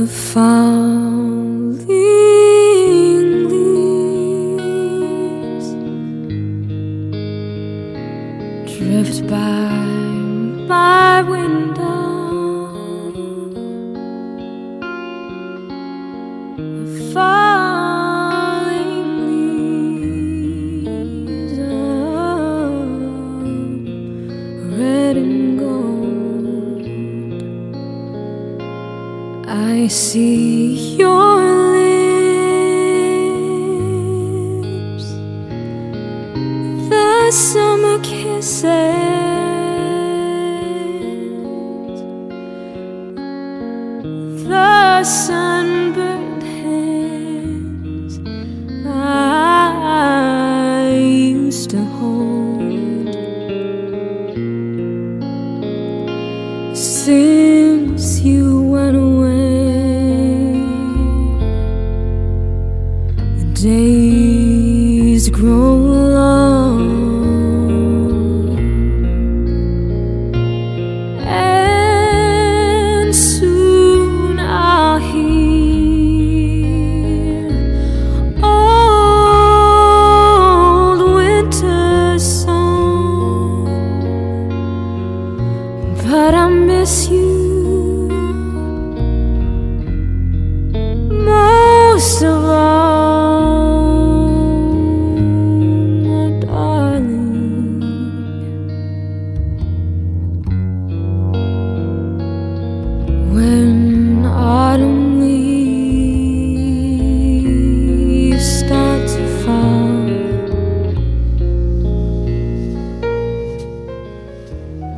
afar. See your lips, the summer kisses, the sunburned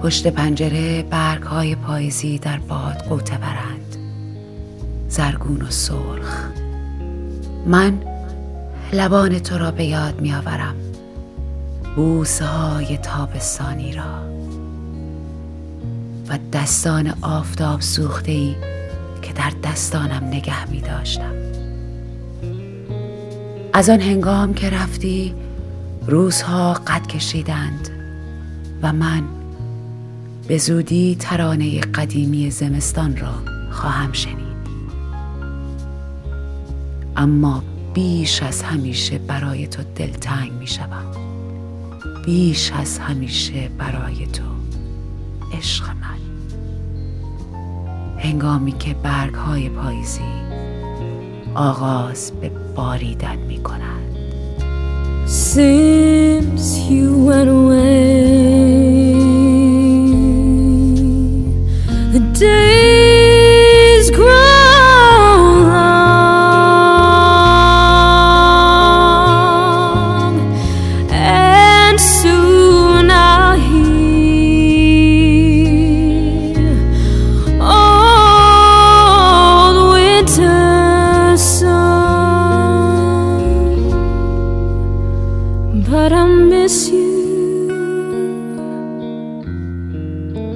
پشت پنجره برگ های پاییزی در باد قوطه برند. زرگون و سرخ. من لبان تو را به یاد می آورم بوسه های تابستانی را. و دستان آفتاب سوخته ای که در دستانم نگه می داشتم از آن هنگام که رفتی روزها قد کشیدند و من به زودی ترانه قدیمی زمستان را خواهم شنید. اما بیش از همیشه برای تو دلتنگ می شوم. بیش از همیشه برای تو عشق من. هنگامی که برگ های پاییزی آغاز به باریدن می کنند Since you went away,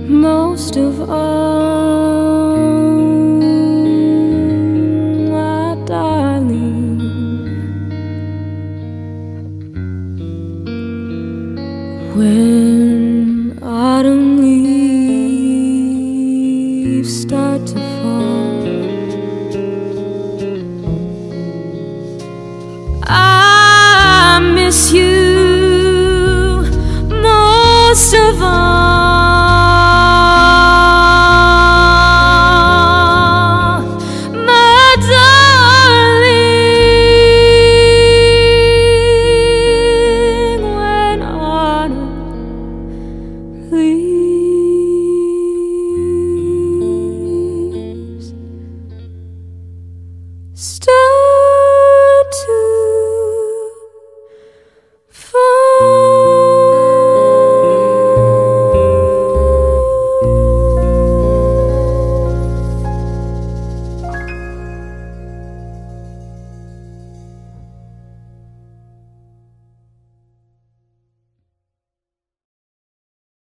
most of all, my darling. When autumn leaves start to fall. I miss you